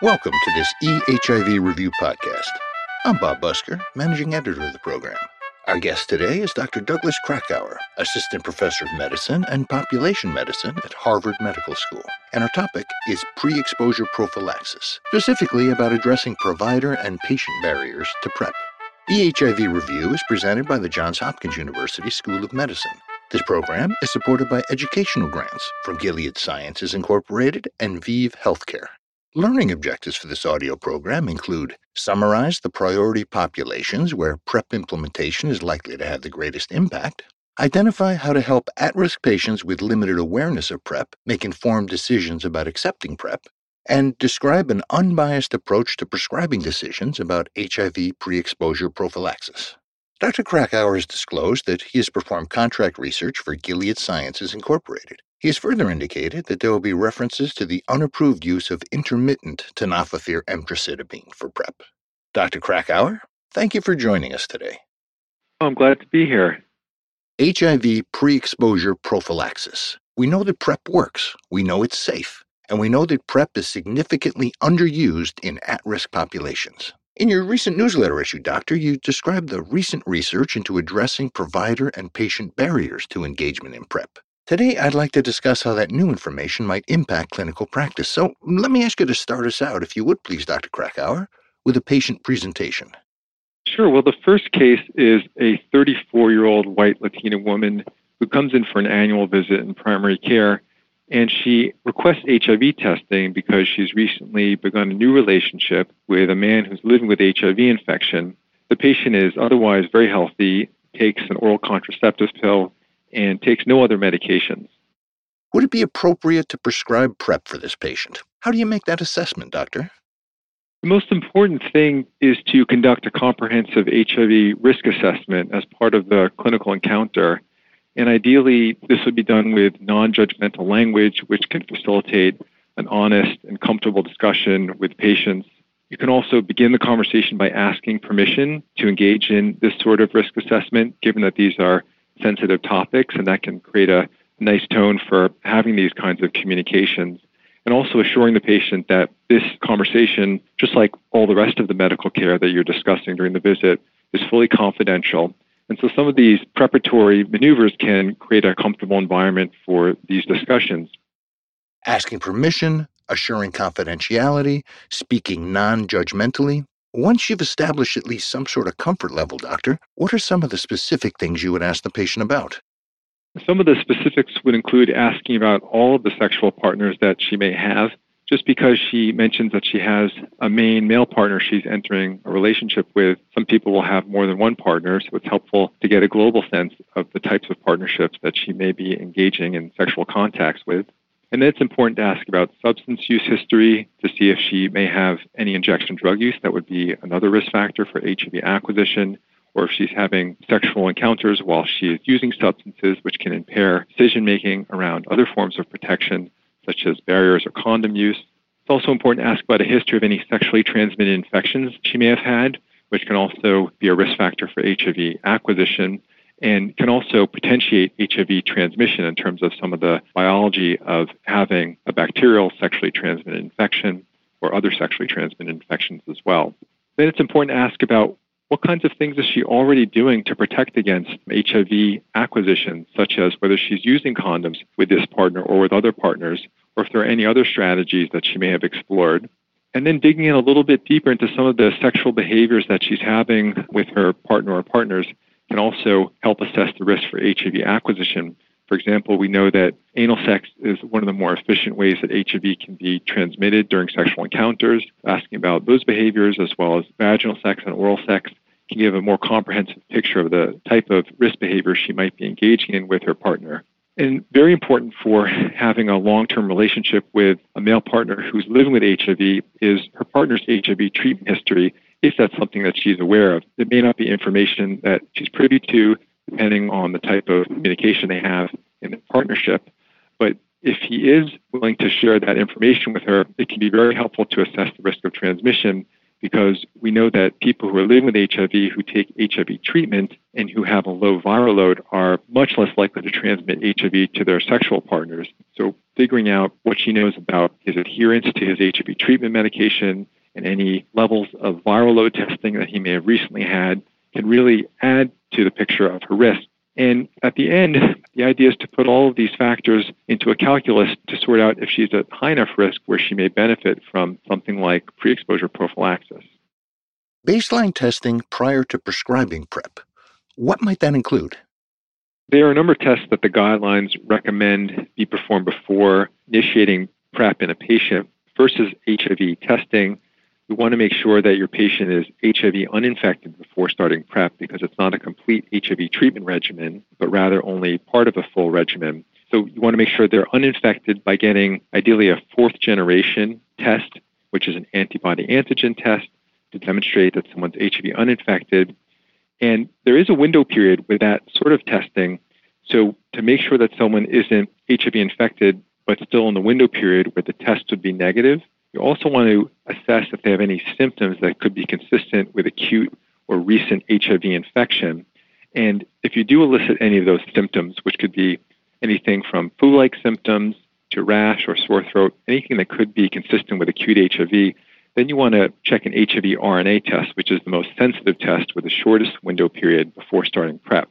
Welcome to this eHIV Review podcast. I'm Bob Busker, managing editor of the program. Our guest today is Dr. Douglas Krakower, assistant professor of medicine and population medicine at Harvard Medical School. And our topic is pre exposure prophylaxis, specifically about addressing provider and patient barriers to PrEP. eHIV Review is presented by the Johns Hopkins University School of Medicine. This program is supported by educational grants from Gilead Sciences Incorporated and ViiV Healthcare. Learning objectives for this audio program include summarize the priority populations where PrEP implementation is likely to have the greatest impact, identify how to help at risk patients with limited awareness of PrEP make informed decisions about accepting PrEP, and describe an unbiased approach to prescribing decisions about HIV pre exposure prophylaxis. Dr. Krakower has disclosed that he has performed contract research for Gilead Sciences Incorporated. He has further indicated that there will be references to the unapproved use of intermittent tenofovir emtricitabine for PrEP. Dr. Krakower, thank you for joining us today. I'm glad to be here. HIV pre exposure prophylaxis. We know that PrEP works, we know it's safe, and we know that PrEP is significantly underused in at risk populations. In your recent newsletter issue, Doctor, you described the recent research into addressing provider and patient barriers to engagement in PrEP. Today, I'd like to discuss how that new information might impact clinical practice. So let me ask you to start us out, if you would please, Dr. Krakower, with a patient presentation. Sure. Well, the first case is a 34 year old white Latina woman who comes in for an annual visit in primary care, and she requests HIV testing because she's recently begun a new relationship with a man who's living with HIV infection. The patient is otherwise very healthy, takes an oral contraceptive pill, and takes no other medications. Would it be appropriate to prescribe PrEP for this patient? How do you make that assessment, doctor? The most important thing is to conduct a comprehensive HIV risk assessment as part of the clinical encounter. And ideally, this would be done with non judgmental language, which can facilitate an honest and comfortable discussion with patients. You can also begin the conversation by asking permission to engage in this sort of risk assessment, given that these are sensitive topics, and that can create a nice tone for having these kinds of communications. And also assuring the patient that this conversation, just like all the rest of the medical care that you're discussing during the visit, is fully confidential. And so some of these preparatory maneuvers can create a comfortable environment for these discussions. Asking permission, assuring confidentiality, speaking non judgmentally, once you've established at least some sort of comfort level, doctor, what are some of the specific things you would ask the patient about? Some of the specifics would include asking about all of the sexual partners that she may have. Just because she mentions that she has a main male partner she's entering a relationship with, some people will have more than one partner, so it's helpful to get a global sense of the types of partnerships that she may be engaging in sexual contacts with. And then it's important to ask about substance use history to see if she may have any injection drug use. That would be another risk factor for HIV acquisition, or if she's having sexual encounters while she is using substances, which can impair decision making around other forms of protection, such as barriers or condom use. It's also important to ask about a history of any sexually transmitted infections she may have had, which can also be a risk factor for HIV acquisition and can also potentiate HIV transmission in terms of some of the biology of having a bacterial sexually transmitted infection or other sexually transmitted infections as well. Then it's important to ask about what kinds of things is she already doing to protect against HIV acquisition, such as whether she's using condoms with this partner or with other partners, or if there are any other strategies that she may have explored. And then digging in a little bit deeper into some of the sexual behaviors that she's having with her partner or partners can also help assess the risk for HIV acquisition. For example, we know that anal sex is one of the more efficient ways that HIV can be transmitted during sexual encounters. Asking about those behaviors as well as vaginal sex and oral sex can give a more comprehensive picture of the type of risk behavior she might be engaging in with her partner. And very important for having a long term relationship with a male partner who's living with HIV is her partner's HIV treatment history if that's something that she's aware of. It may not be information that she's privy to, depending on the type of communication they have in the partnership. But if he is willing to share that information with her, it can be very helpful to assess the risk of transmission because we know that people who are living with HIV who take HIV treatment and who have a low viral load are much less likely to transmit HIV to their sexual partners. So figuring out what she knows about his adherence to his HIV treatment medication and any levels of viral load testing that he may have recently had can really add to the picture of her risk. And at the end, the idea is to put all of these factors into a calculus to sort out if she's at high enough risk where she may benefit from something like pre exposure prophylaxis. Baseline testing prior to prescribing PrEP. What might that include? There are a number of tests that the guidelines recommend be performed before initiating PrEP in a patient. First is HIV testing, we want to make sure that your patient is HIV uninfected before starting PrEP because it's not a complete HIV treatment regimen, but rather only part of a full regimen. So you want to make sure they're uninfected by getting ideally a fourth generation test, which is an antibody antigen test to demonstrate that someone's HIV uninfected. And there is a window period with that sort of testing. So to make sure that someone isn't HIV infected but still in the window period where the test would be negative, you also want to assess if they have any symptoms that could be consistent with acute or recent HIV infection. And if you do elicit any of those symptoms, which could be anything from flu like symptoms to rash or sore throat, anything that could be consistent with acute HIV, then you want to check an HIV RNA test, which is the most sensitive test with the shortest window period before starting PrEP.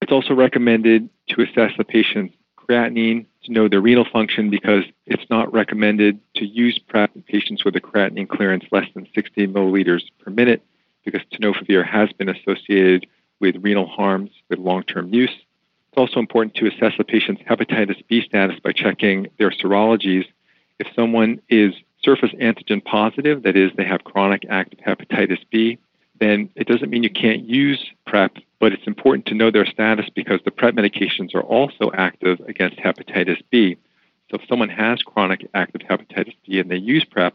It's also recommended to assess the patient's creatinine to know their renal function because it's not recommended to use PrEP in patients with a creatinine clearance less than 60 milliliters per minute because tenofovir has been associated with renal harms with long-term use. It's also important to assess a patient's hepatitis B status by checking their serologies. If someone is surface antigen positive, that is, they have chronic active hepatitis B, then it doesn't mean you can't use PrEP, but it's important to know their status because the PrEP medications are also active against hepatitis B. So if someone has chronic active hepatitis B and they use PrEP,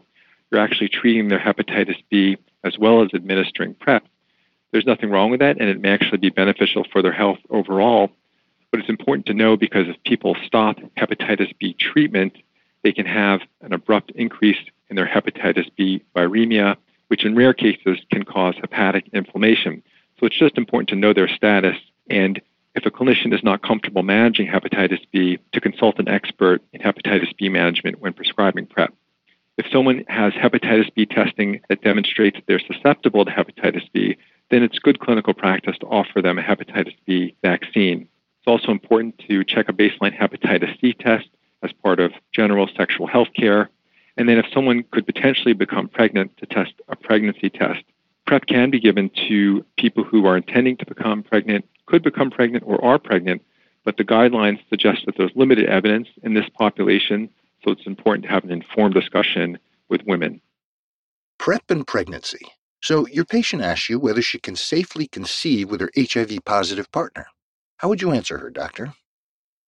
you're actually treating their hepatitis B as well as administering PrEP. There's nothing wrong with that, and it may actually be beneficial for their health overall. But it's important to know because if people stop hepatitis B treatment, they can have an abrupt increase in their hepatitis B viremia which in rare cases can cause hepatic inflammation. So it's just important to know their status and if a clinician is not comfortable managing hepatitis B, to consult an expert in hepatitis B management when prescribing PrEP. If someone has hepatitis B testing that demonstrates they're susceptible to hepatitis B, then it's good clinical practice to offer them a hepatitis B vaccine. It's also important to check a baseline hepatitis C test as part of general sexual health care and then if someone could potentially become pregnant, to test a pregnancy test. PrEP can be given to people who are intending to become pregnant, could become pregnant, or are pregnant, but the guidelines suggest that there's limited evidence in this population, so it's important to have an informed discussion with women. PrEP and pregnancy. So your patient asks you whether she can safely conceive with her HIV positive partner. How would you answer her, doctor?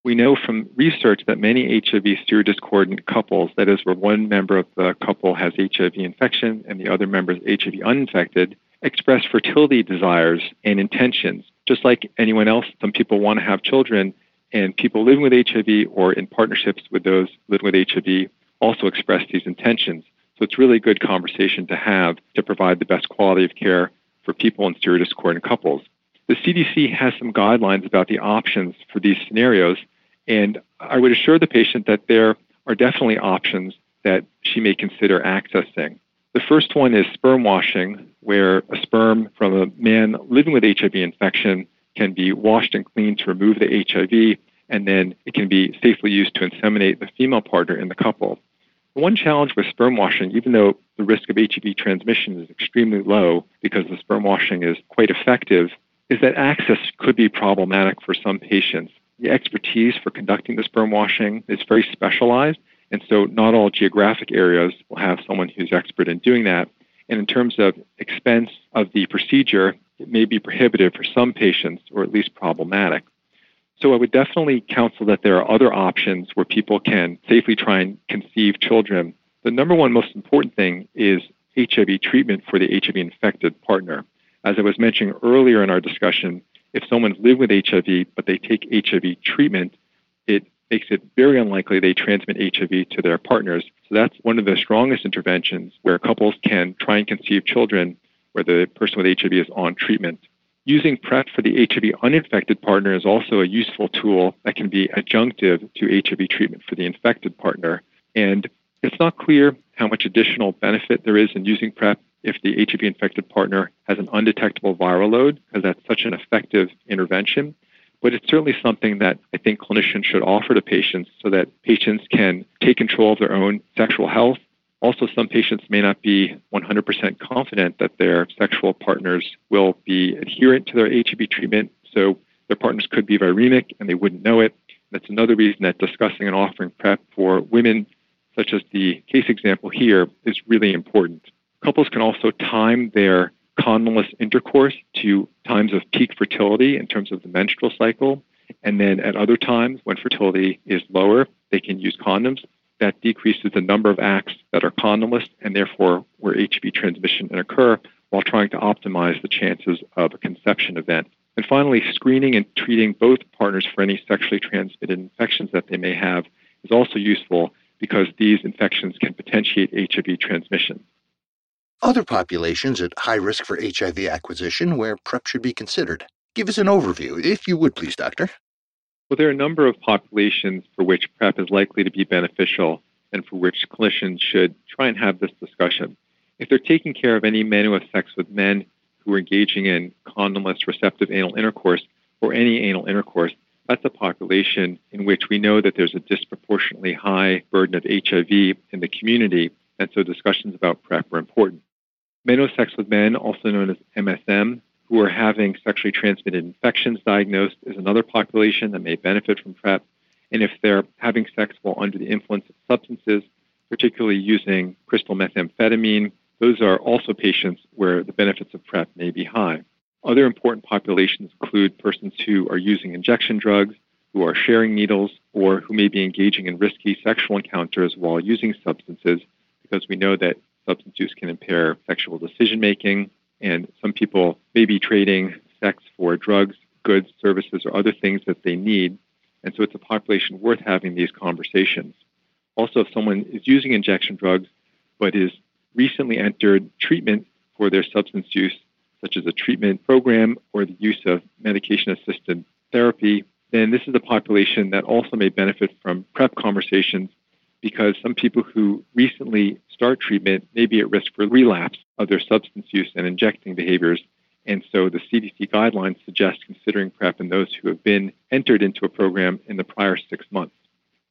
We know from research that many HIV serodiscordant couples, that is, where one member of the couple has HIV infection and the other member is HIV uninfected, express fertility desires and intentions. Just like anyone else, some people want to have children, and people living with HIV or in partnerships with those living with HIV also express these intentions. So it's really a good conversation to have to provide the best quality of care for people in serodiscordant couples. The CDC has some guidelines about the options for these scenarios, and I would assure the patient that there are definitely options that she may consider accessing. The first one is sperm washing, where a sperm from a man living with HIV infection can be washed and cleaned to remove the HIV, and then it can be safely used to inseminate the female partner in the couple. One challenge with sperm washing, even though the risk of HIV transmission is extremely low because the sperm washing is quite effective, is that access could be problematic for some patients the expertise for conducting the sperm washing is very specialized, and so not all geographic areas will have someone who's expert in doing that. And in terms of expense of the procedure, it may be prohibitive for some patients or at least problematic. So I would definitely counsel that there are other options where people can safely try and conceive children. The number one most important thing is HIV treatment for the HIV infected partner. As I was mentioning earlier in our discussion, if someone's lived with HIV but they take HIV treatment, it makes it very unlikely they transmit HIV to their partners. So that's one of the strongest interventions where couples can try and conceive children where the person with HIV is on treatment. Using PrEP for the HIV uninfected partner is also a useful tool that can be adjunctive to HIV treatment for the infected partner. And it's not clear how much additional benefit there is in using PrEP if the HIV infected partner has an undetectable viral load, because that's such an effective intervention. But it's certainly something that I think clinicians should offer to patients so that patients can take control of their own sexual health. Also, some patients may not be 100% confident that their sexual partners will be adherent to their HIV treatment, so their partners could be viremic and they wouldn't know it. That's another reason that discussing and offering PrEP for women, such as the case example here, is really important. Couples can also time their condomless intercourse to times of peak fertility in terms of the menstrual cycle. And then at other times when fertility is lower, they can use condoms. That decreases the number of acts that are condomless and therefore where HIV transmission can occur while trying to optimize the chances of a conception event. And finally, screening and treating both partners for any sexually transmitted infections that they may have is also useful because these infections can potentiate HIV transmission. Other populations at high risk for HIV acquisition where PrEP should be considered. Give us an overview, if you would please, Doctor. Well, there are a number of populations for which PrEP is likely to be beneficial and for which clinicians should try and have this discussion. If they're taking care of any men who have sex with men who are engaging in condomless receptive anal intercourse or any anal intercourse, that's a population in which we know that there's a disproportionately high burden of HIV in the community, and so discussions about PrEP are important. Men who sex with men, also known as MSM, who are having sexually transmitted infections diagnosed, is another population that may benefit from PrEP. And if they're having sex while under the influence of substances, particularly using crystal methamphetamine, those are also patients where the benefits of PrEP may be high. Other important populations include persons who are using injection drugs, who are sharing needles, or who may be engaging in risky sexual encounters while using substances, because we know that substance use can impair sexual decision making, and some people may be trading sex for drugs, goods, services, or other things that they need. And so it's a population worth having these conversations. Also, if someone is using injection drugs but is recently entered treatment for their substance use, such as a treatment program or the use of medication assisted therapy, then this is a population that also may benefit from PrEP conversations because some people who recently start treatment may be at risk for relapse of their substance use and injecting behaviors. And so the CDC guidelines suggest considering PrEP in those who have been entered into a program in the prior six months.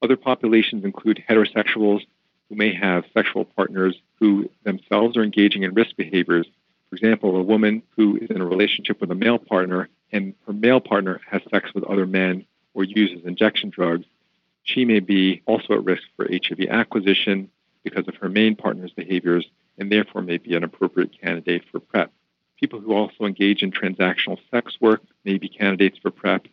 Other populations include heterosexuals who may have sexual partners who themselves are engaging in risk behaviors. For example, a woman who is in a relationship with a male partner and her male partner has sex with other men or uses injection drugs, she may be also at risk for HIV acquisition because of her main partner's behaviors and therefore may be an appropriate candidate for PrEP. People who also engage in transactional sex work may be candidates for PrEP.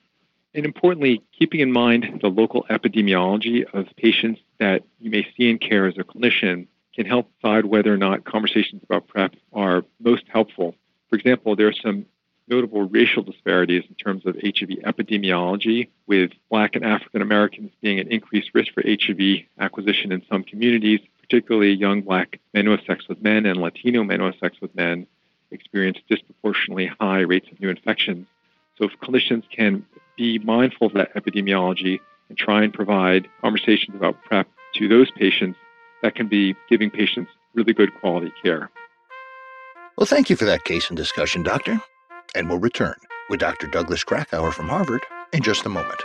And importantly, keeping in mind the local epidemiology of patients that you may see in care as a clinician can help decide whether or not conversations about PrEP are most helpful. For example, there are some notable racial disparities in terms of HIV epidemiology, with Black and African Americans being at increased risk for HIV acquisition in some communities, particularly young Black men who have sex with men and Latino men who have sex with men experience disproportionately high rates of new infections. So if clinicians can be mindful of that epidemiology and try and provide conversations about PrEP to those patients, that can be giving patients really good quality care. Well, thank you for that case and discussion, Doctor and we'll return with Dr. Douglas Krakower from Harvard in just a moment.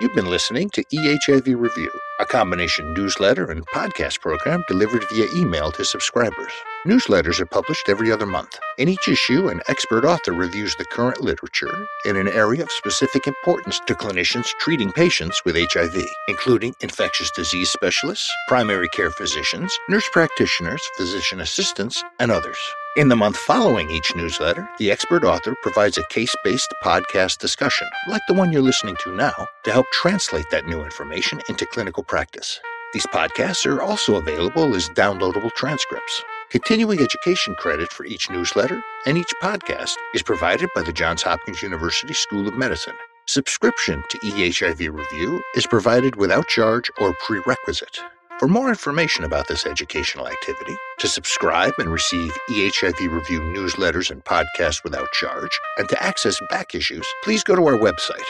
You've been listening to EHIV Review, a combination newsletter and podcast program delivered via email to subscribers. Newsletters are published every other month. In each issue, an expert author reviews the current literature in an area of specific importance to clinicians treating patients with HIV, including infectious disease specialists, primary care physicians, nurse practitioners, physician assistants, and others. In the month following each newsletter, the expert author provides a case based podcast discussion, like the one you're listening to now, to help translate that new information into clinical practice. These podcasts are also available as downloadable transcripts. Continuing education credit for each newsletter and each podcast is provided by the Johns Hopkins University School of Medicine. Subscription to eHIV Review is provided without charge or prerequisite. For more information about this educational activity, to subscribe and receive eHIV Review newsletters and podcasts without charge, and to access back issues, please go to our website,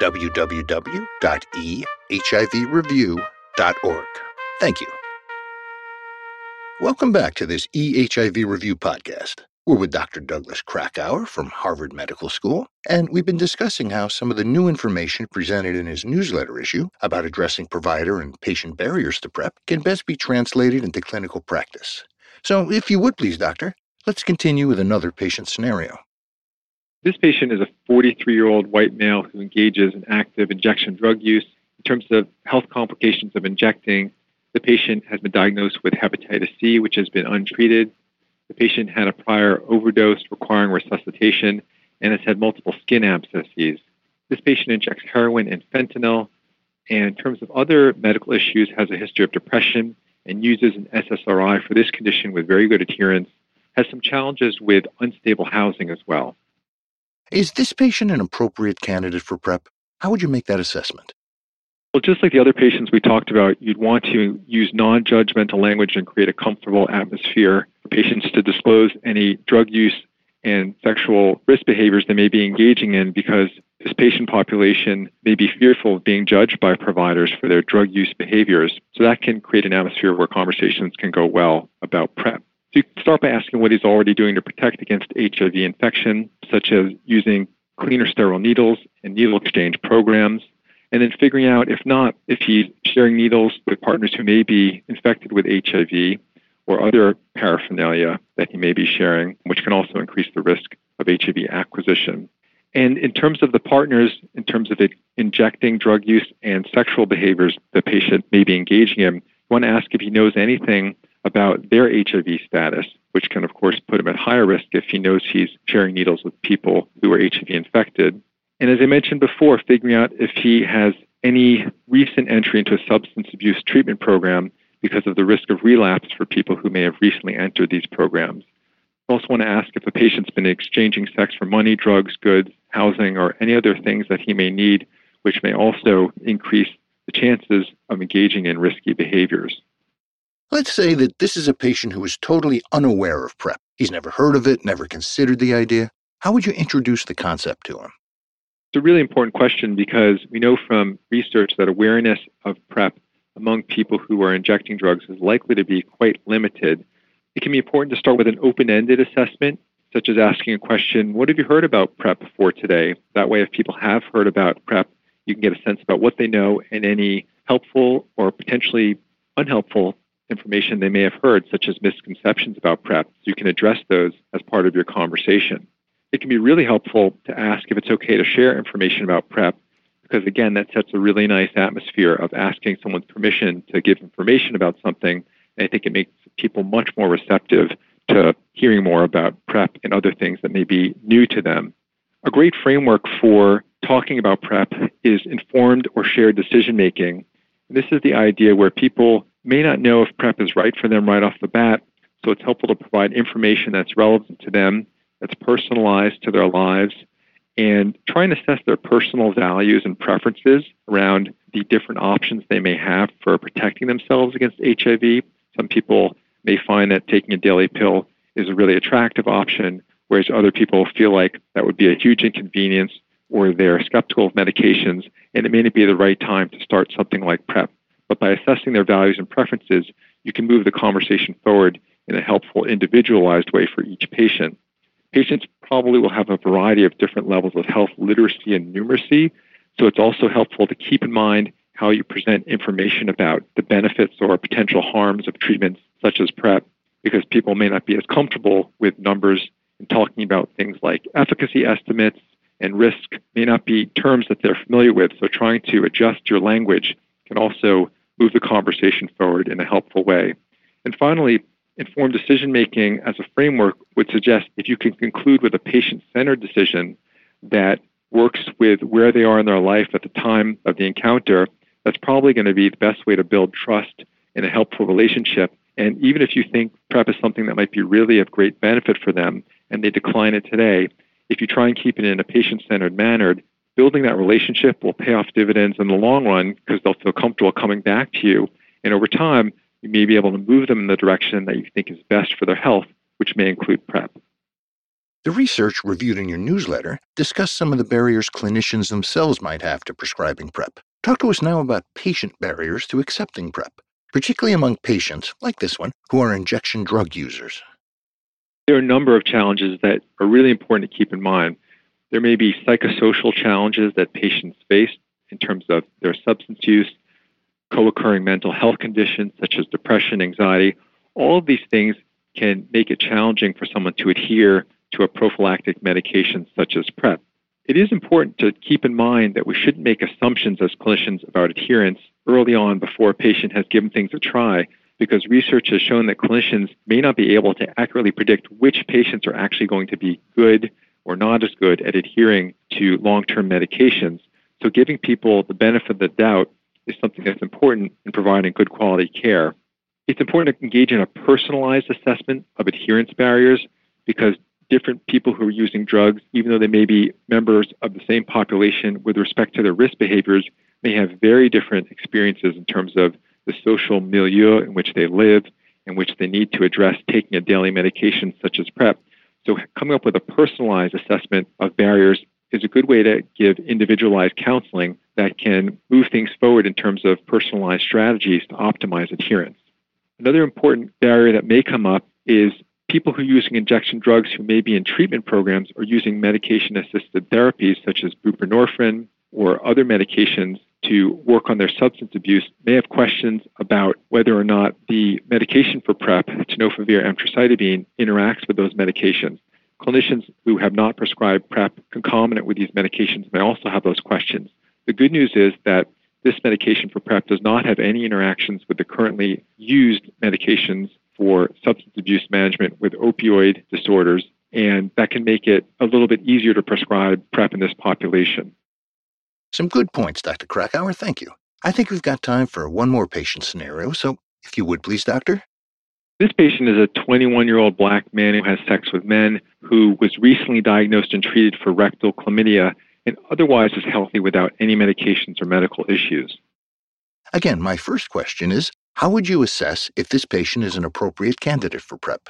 www.ehivreview.org. Thank you. Welcome back to this eHIV Review podcast. We're with Dr. Douglas Krakower from Harvard Medical School, and we've been discussing how some of the new information presented in his newsletter issue about addressing provider and patient barriers to PrEP can best be translated into clinical practice. So, if you would please, Doctor, let's continue with another patient scenario. This patient is a 43 year old white male who engages in active injection drug use. In terms of health complications of injecting, the patient has been diagnosed with hepatitis C, which has been untreated the patient had a prior overdose requiring resuscitation and has had multiple skin abscesses. This patient injects heroin and fentanyl, and in terms of other medical issues, has a history of depression and uses an SSRI for this condition with very good adherence, has some challenges with unstable housing as well. Is this patient an appropriate candidate for PrEP? How would you make that assessment? Well, just like the other patients we talked about, you'd want to use non judgmental language and create a comfortable atmosphere for patients to disclose any drug use and sexual risk behaviors they may be engaging in because this patient population may be fearful of being judged by providers for their drug use behaviors. So that can create an atmosphere where conversations can go well about PrEP. So you can start by asking what he's already doing to protect against HIV infection, such as using cleaner sterile needles and needle exchange programs, and then figuring out, if not, if he's sharing needles with partners who may be infected with HIV or other paraphernalia that he may be sharing, which can also increase the risk of HIV acquisition. And in terms of the partners, in terms of injecting drug use and sexual behaviors the patient may be engaging in, you want to ask if he knows anything about their HIV status, which can, of course, put him at higher risk if he knows he's sharing needles with people who are HIV infected. And as I mentioned before, figuring out if he has any recent entry into a substance abuse treatment program because of the risk of relapse for people who may have recently entered these programs. I also want to ask if a patient's been exchanging sex for money, drugs, goods, housing, or any other things that he may need, which may also increase the chances of engaging in risky behaviors. Let's say that this is a patient who is totally unaware of PrEP. He's never heard of it, never considered the idea. How would you introduce the concept to him? It's a really important question because we know from research that awareness of PrEP among people who are injecting drugs is likely to be quite limited. It can be important to start with an open ended assessment, such as asking a question What have you heard about PrEP for today? That way, if people have heard about PrEP, you can get a sense about what they know and any helpful or potentially unhelpful information they may have heard, such as misconceptions about PrEP. So you can address those as part of your conversation it can be really helpful to ask if it's okay to share information about PrEP, because again, that sets a really nice atmosphere of asking someone's permission to give information about something. And I think it makes people much more receptive to hearing more about PrEP and other things that may be new to them. A great framework for talking about PrEP is informed or shared decision making. This is the idea where people may not know if PrEP is right for them right off the bat, so it's helpful to provide information that's relevant to them that's personalized to their lives and try and assess their personal values and preferences around the different options they may have for protecting themselves against HIV. Some people may find that taking a daily pill is a really attractive option, whereas other people feel like that would be a huge inconvenience or they're skeptical of medications and it may not be the right time to start something like PrEP. But by assessing their values and preferences, you can move the conversation forward in a helpful, individualized way for each patient. Patients probably will have a variety of different levels of health literacy and numeracy, so it's also helpful to keep in mind how you present information about the benefits or potential harms of treatments such as PrEP, because people may not be as comfortable with numbers and talking about things like efficacy estimates and risk may not be terms that they're familiar with. So trying to adjust your language can also move the conversation forward in a helpful way. And finally, informed decision making as a framework would suggest if you can conclude with a patient centered decision that works with where they are in their life at the time of the encounter, that's probably going to be the best way to build trust in a helpful relationship. And even if you think PrEP is something that might be really of great benefit for them and they decline it today, if you try and keep it in a patient centered manner, building that relationship will pay off dividends in the long run because they'll feel comfortable coming back to you. And over time, you may be able to move them in the direction that you think is best for their health, which may include PrEP. The research reviewed in your newsletter discussed some of the barriers clinicians themselves might have to prescribing PrEP. Talk to us now about patient barriers to accepting PrEP, particularly among patients, like this one, who are injection drug users. There are a number of challenges that are really important to keep in mind. There may be psychosocial challenges that patients face in terms of their substance use, co occurring mental health conditions such as depression, anxiety. All of these things can make it challenging for someone to adhere to a prophylactic medication such as PrEP. It is important to keep in mind that we shouldn't make assumptions as clinicians about adherence early on before a patient has given things a try because research has shown that clinicians may not be able to accurately predict which patients are actually going to be good or not as good at adhering to long term medications. So, giving people the benefit of the doubt is something that's important in providing good quality care. It's important to engage in a personalized assessment of adherence barriers because different people who are using drugs, even though they may be members of the same population with respect to their risk behaviors, may have very different experiences in terms of the social milieu in which they live, in which they need to address taking a daily medication such as PrEP. So, coming up with a personalized assessment of barriers is a good way to give individualized counseling that can move things forward in terms of personalized strategies to optimize adherence. Another important barrier that may come up is people who are using injection drugs who may be in treatment programs or using medication assisted therapies such as buprenorphine or other medications to work on their substance abuse may have questions about whether or not the medication for PrEP, tenofovir emtricitabine, interacts with those medications. Clinicians who have not prescribed PrEP concomitant with these medications may also have those questions. The good news is that this medication for PrEP does not have any interactions with the currently used medications for substance abuse management with opioid disorders, and that can make it a little bit easier to prescribe PrEP in this population. Some good points, Dr. Krakower. Thank you. I think we've got time for one more patient scenario, so if you would please, Doctor. This patient is a 21 year old black man who has sex with men who was recently diagnosed and treated for rectal chlamydia and otherwise is healthy without any medications or medical issues. Again, my first question is how would you assess if this patient is an appropriate candidate for PrEP?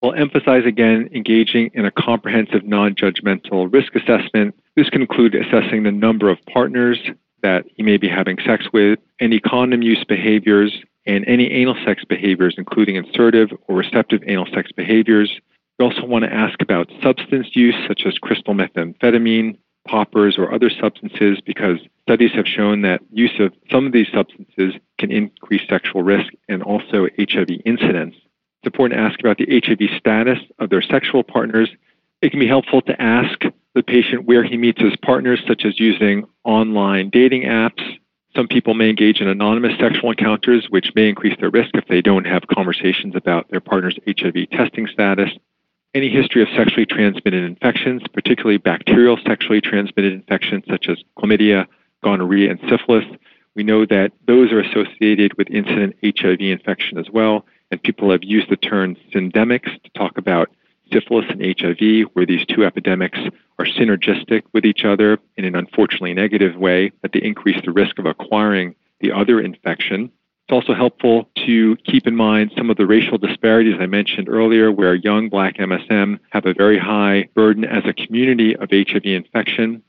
We'll emphasize again engaging in a comprehensive non judgmental risk assessment. This can include assessing the number of partners that he may be having sex with, any condom use behaviors, and any anal sex behaviors, including insertive or receptive anal sex behaviors. We also want to ask about substance use, such as crystal methamphetamine, poppers, or other substances, because studies have shown that use of some of these substances can increase sexual risk and also HIV incidence. It's important to ask about the HIV status of their sexual partners. It can be helpful to ask the patient where he meets his partners, such as using online dating apps. Some people may engage in anonymous sexual encounters, which may increase their risk if they don't have conversations about their partner's HIV testing status any history of sexually transmitted infections, particularly bacterial sexually transmitted infections such as chlamydia, gonorrhea, and syphilis. We know that those are associated with incident HIV infection as well, and people have used the term syndemics to talk about syphilis and HIV, where these two epidemics are synergistic with each other in an unfortunately negative way, that they increase the risk of acquiring the other infection. It's also helpful to keep in mind some of the racial disparities I mentioned earlier, where young black MSM have a very high burden as a community of HIV infection.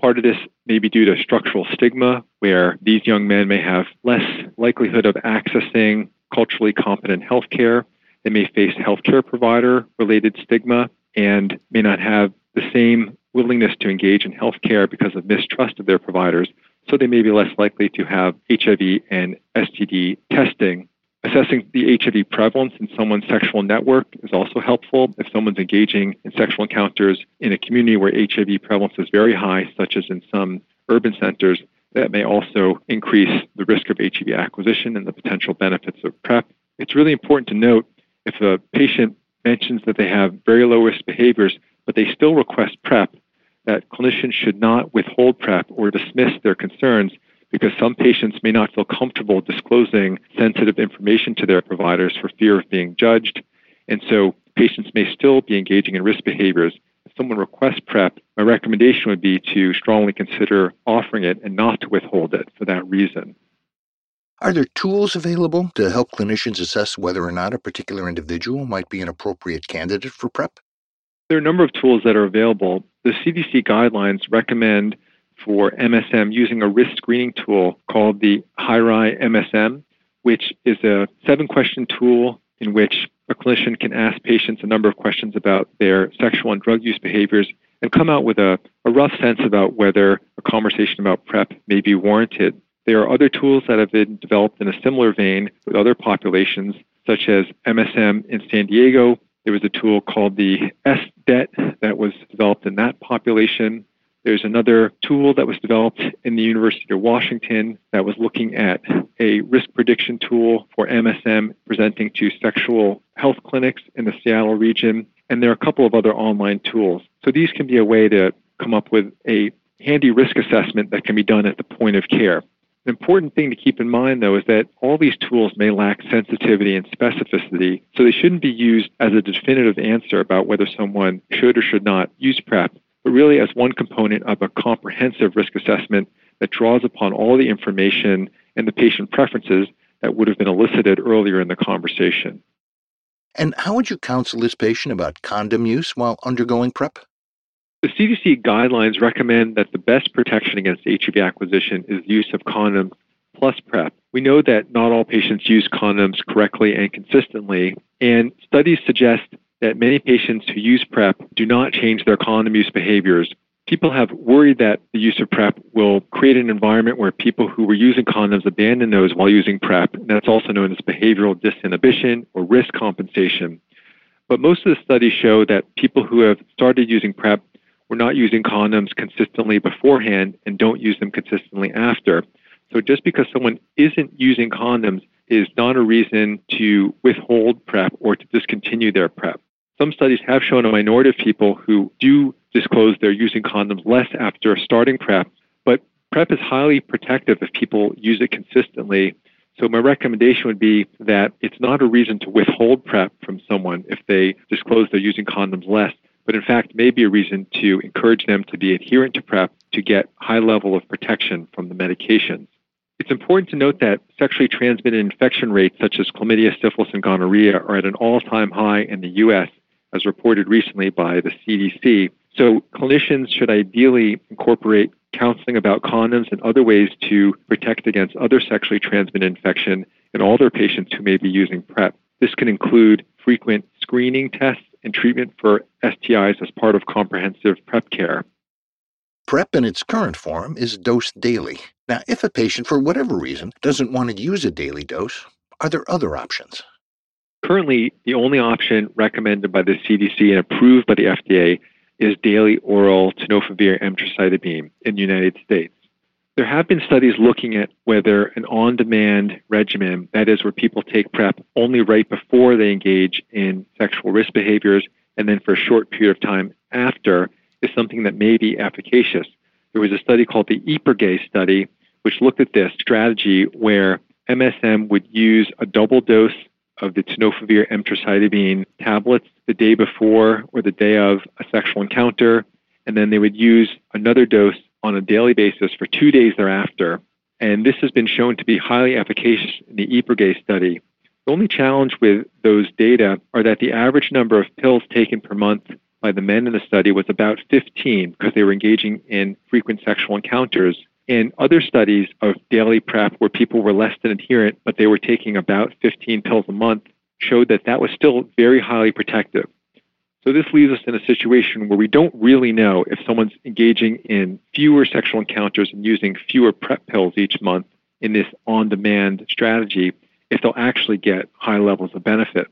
Part of this may be due to structural stigma, where these young men may have less likelihood of accessing culturally competent health care. They may face healthcare provider related stigma and may not have the same willingness to engage in healthcare because of mistrust of their providers so they may be less likely to have HIV and STD testing. Assessing the HIV prevalence in someone's sexual network is also helpful. If someone's engaging in sexual encounters in a community where HIV prevalence is very high, such as in some urban centers, that may also increase the risk of HIV acquisition and the potential benefits of PrEP. It's really important to note if a patient mentions that they have very low risk behaviors, but they still request PrEP, that clinicians should not withhold PrEP or dismiss their concerns because some patients may not feel comfortable disclosing sensitive information to their providers for fear of being judged. And so patients may still be engaging in risk behaviors if someone requests PrEP, my recommendation would be to strongly consider offering it and not to withhold it for that reason. Are there tools available to help clinicians assess whether or not a particular individual might be an appropriate candidate for PrEP? There are a number of tools that are available. The CDC guidelines recommend for MSM using a risk screening tool called the HIRI MSM, which is a seven question tool in which a clinician can ask patients a number of questions about their sexual and drug use behaviors and come out with a, a rough sense about whether a conversation about PrEP may be warranted. There are other tools that have been developed in a similar vein with other populations, such as MSM in San Diego. There was a tool called the SDET that was developed in that population. There's another tool that was developed in the University of Washington that was looking at a risk prediction tool for MSM presenting to sexual health clinics in the Seattle region. And there are a couple of other online tools. So these can be a way to come up with a handy risk assessment that can be done at the point of care. An important thing to keep in mind, though, is that all these tools may lack sensitivity and specificity, so they shouldn't be used as a definitive answer about whether someone should or should not use PrEP but really as one component of a comprehensive risk assessment that draws upon all the information and the patient preferences that would have been elicited earlier in the conversation. And how would you counsel this patient about condom use while undergoing PrEP? The CDC guidelines recommend that the best protection against HIV acquisition is the use of condoms plus PrEP. We know that not all patients use condoms correctly and consistently, and studies suggest that many patients who use PrEP do not change their condom use behaviors. People have worried that the use of PrEP will create an environment where people who were using condoms abandon those while using PrEP. And that's also known as behavioral disinhibition or risk compensation. But most of the studies show that people who have started using PrEP were not using condoms consistently beforehand and don't use them consistently after. So just because someone isn't using condoms is not a reason to withhold PrEP or to discontinue their PrEP. Some studies have shown a minority of people who do disclose they're using condoms less after starting PrEP, but PrEP is highly protective if people use it consistently. So my recommendation would be that it's not a reason to withhold PrEP from someone if they disclose they're using condoms less, but in fact may be a reason to encourage them to be adherent to PrEP to get high level of protection from the medications. It's important to note that sexually transmitted infection rates such as chlamydia, syphilis, and gonorrhea are at an all-time high in the U.S as reported recently by the CDC. So clinicians should ideally incorporate counseling about condoms and other ways to protect against other sexually transmitted infection in all their patients who may be using PrEP. This can include frequent screening tests and treatment for STIs as part of comprehensive PrEP care. PrEP in its current form is dosed daily. Now, if a patient, for whatever reason, doesn't want to use a daily dose, are there other options? Currently, the only option recommended by the CDC and approved by the FDA is daily oral tenofovir emtricitabine in the United States. There have been studies looking at whether an on demand regimen, that is, where people take PrEP only right before they engage in sexual risk behaviors and then for a short period of time after, is something that may be efficacious. There was a study called the IPERGAY study, which looked at this strategy where MSM would use a double dose of the tenofovir emtricitabine tablets the day before or the day of a sexual encounter, and then they would use another dose on a daily basis for two days thereafter. And this has been shown to be highly efficacious in the IPERGAY study. The only challenge with those data are that the average number of pills taken per month by the men in the study was about 15 because they were engaging in frequent sexual encounters. In other studies of daily PrEP where people were less than adherent, but they were taking about 15 pills a month, showed that that was still very highly protective. So this leaves us in a situation where we don't really know if someone's engaging in fewer sexual encounters and using fewer PrEP pills each month in this on-demand strategy, if they'll actually get high levels of benefit.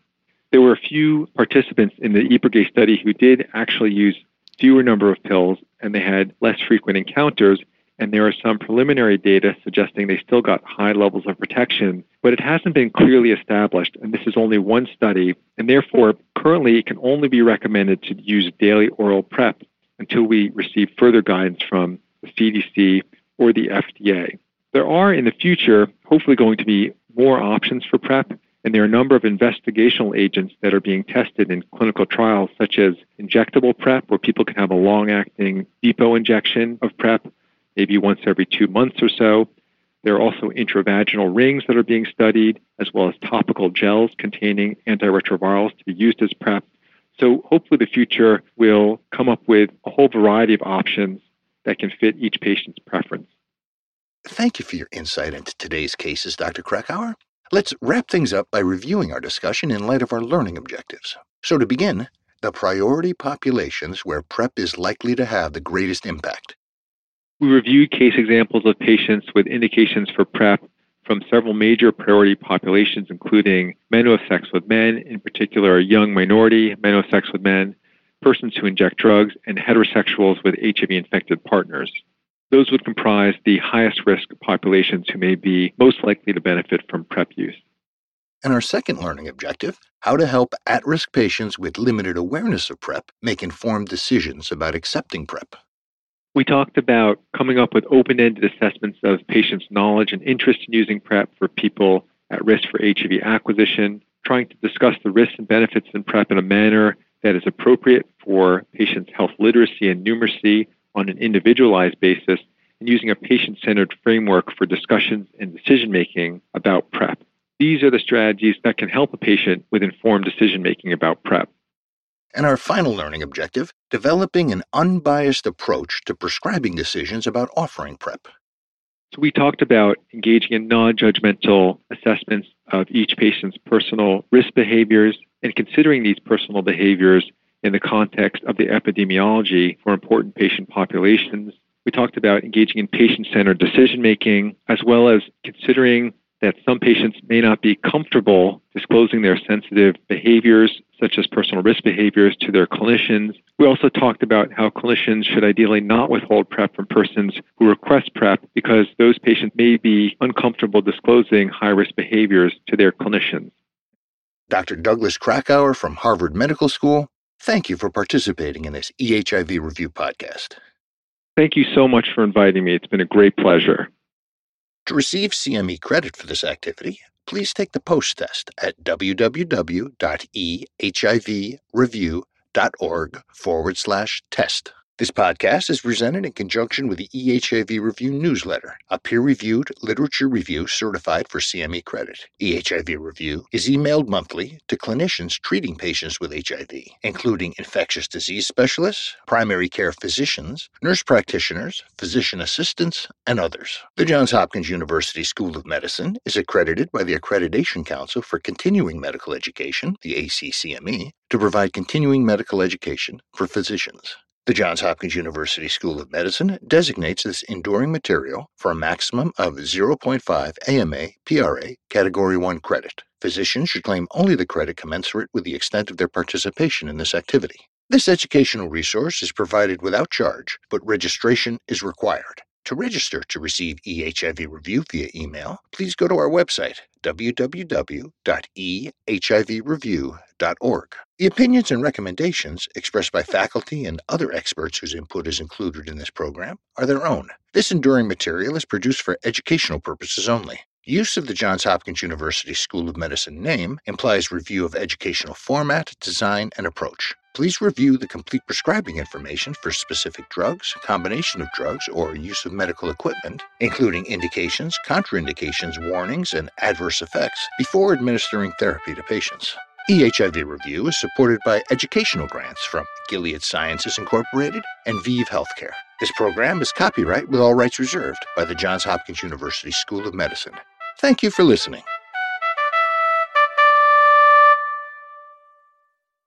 There were a few participants in the IPERGAY study who did actually use fewer number of pills and they had less frequent encounters and there are some preliminary data suggesting they still got high levels of protection, but it hasn't been clearly established, and this is only one study, and therefore currently it can only be recommended to use daily oral PrEP until we receive further guidance from the CDC or the FDA. There are in the future hopefully going to be more options for PrEP, And there are a number of investigational agents that are being tested in clinical trials, such as injectable PrEP, where people can have a long acting depot injection of PrEP, maybe once every two months or so. There are also intravaginal rings that are being studied, as well as topical gels containing antiretrovirals to be used as PrEP. So hopefully the future will come up with a whole variety of options that can fit each patient's preference. Thank you for your insight into today's cases, Dr. Krakower. Let's wrap things up by reviewing our discussion in light of our learning objectives. So, to begin, the priority populations where PrEP is likely to have the greatest impact. We reviewed case examples of patients with indications for PrEP from several major priority populations, including men who have sex with men, in particular, a young minority, men who have sex with men, persons who inject drugs, and heterosexuals with HIV infected partners. Those would comprise the highest risk populations who may be most likely to benefit from PrEP use. And our second learning objective how to help at risk patients with limited awareness of PrEP make informed decisions about accepting PrEP. We talked about coming up with open ended assessments of patients' knowledge and interest in using PrEP for people at risk for HIV acquisition, trying to discuss the risks and benefits in PrEP in a manner that is appropriate for patients' health literacy and numeracy on an individualized basis, and using a patient centered framework for discussions and decision making about PrEP. These are the strategies that can help a patient with informed decision making about PrEP. And our final learning objective developing an unbiased approach to prescribing decisions about offering PrEP. So, we talked about engaging in non judgmental assessments of each patient's personal risk behaviors and considering these personal behaviors in the context of the epidemiology for important patient populations. We talked about engaging in patient centered decision making, as well as considering that some patients may not be comfortable disclosing their sensitive behaviors, such as personal risk behaviors, to their clinicians. We also talked about how clinicians should ideally not withhold PrEP from persons who request PrEP because those patients may be uncomfortable disclosing high risk behaviors to their clinicians. Dr. Douglas Krakower from Harvard Medical School, thank you for participating in this EHIV Review podcast. Thank you so much for inviting me. It's been a great pleasure. To receive CME credit for this activity, please take the post test at www.ehivreview.org forward slash test. This podcast is presented in conjunction with the EHIV Review newsletter, a peer reviewed literature review certified for CME credit. EHIV Review is emailed monthly to clinicians treating patients with HIV, including infectious disease specialists, primary care physicians, nurse practitioners, physician assistants, and others. The Johns Hopkins University School of Medicine is accredited by the Accreditation Council for Continuing Medical Education, the ACCME, to provide continuing medical education for physicians. The Johns Hopkins University School of Medicine designates this enduring material for a maximum of 0.5 AMA PRA Category 1 credit. Physicians should claim only the credit commensurate with the extent of their participation in this activity. This educational resource is provided without charge, but registration is required. To register to receive EHIV review via email, please go to our website, www.ehivreview.org. The opinions and recommendations expressed by faculty and other experts whose input is included in this program are their own. This enduring material is produced for educational purposes only. Use of the Johns Hopkins University School of Medicine name implies review of educational format, design, and approach. Please review the complete prescribing information for specific drugs, combination of drugs, or use of medical equipment, including indications, contraindications, warnings, and adverse effects, before administering therapy to patients. EHIV Review is supported by educational grants from Gilead Sciences Incorporated and ViiV Healthcare. This program is copyright with all rights reserved by the Johns Hopkins University School of Medicine. Thank you for listening.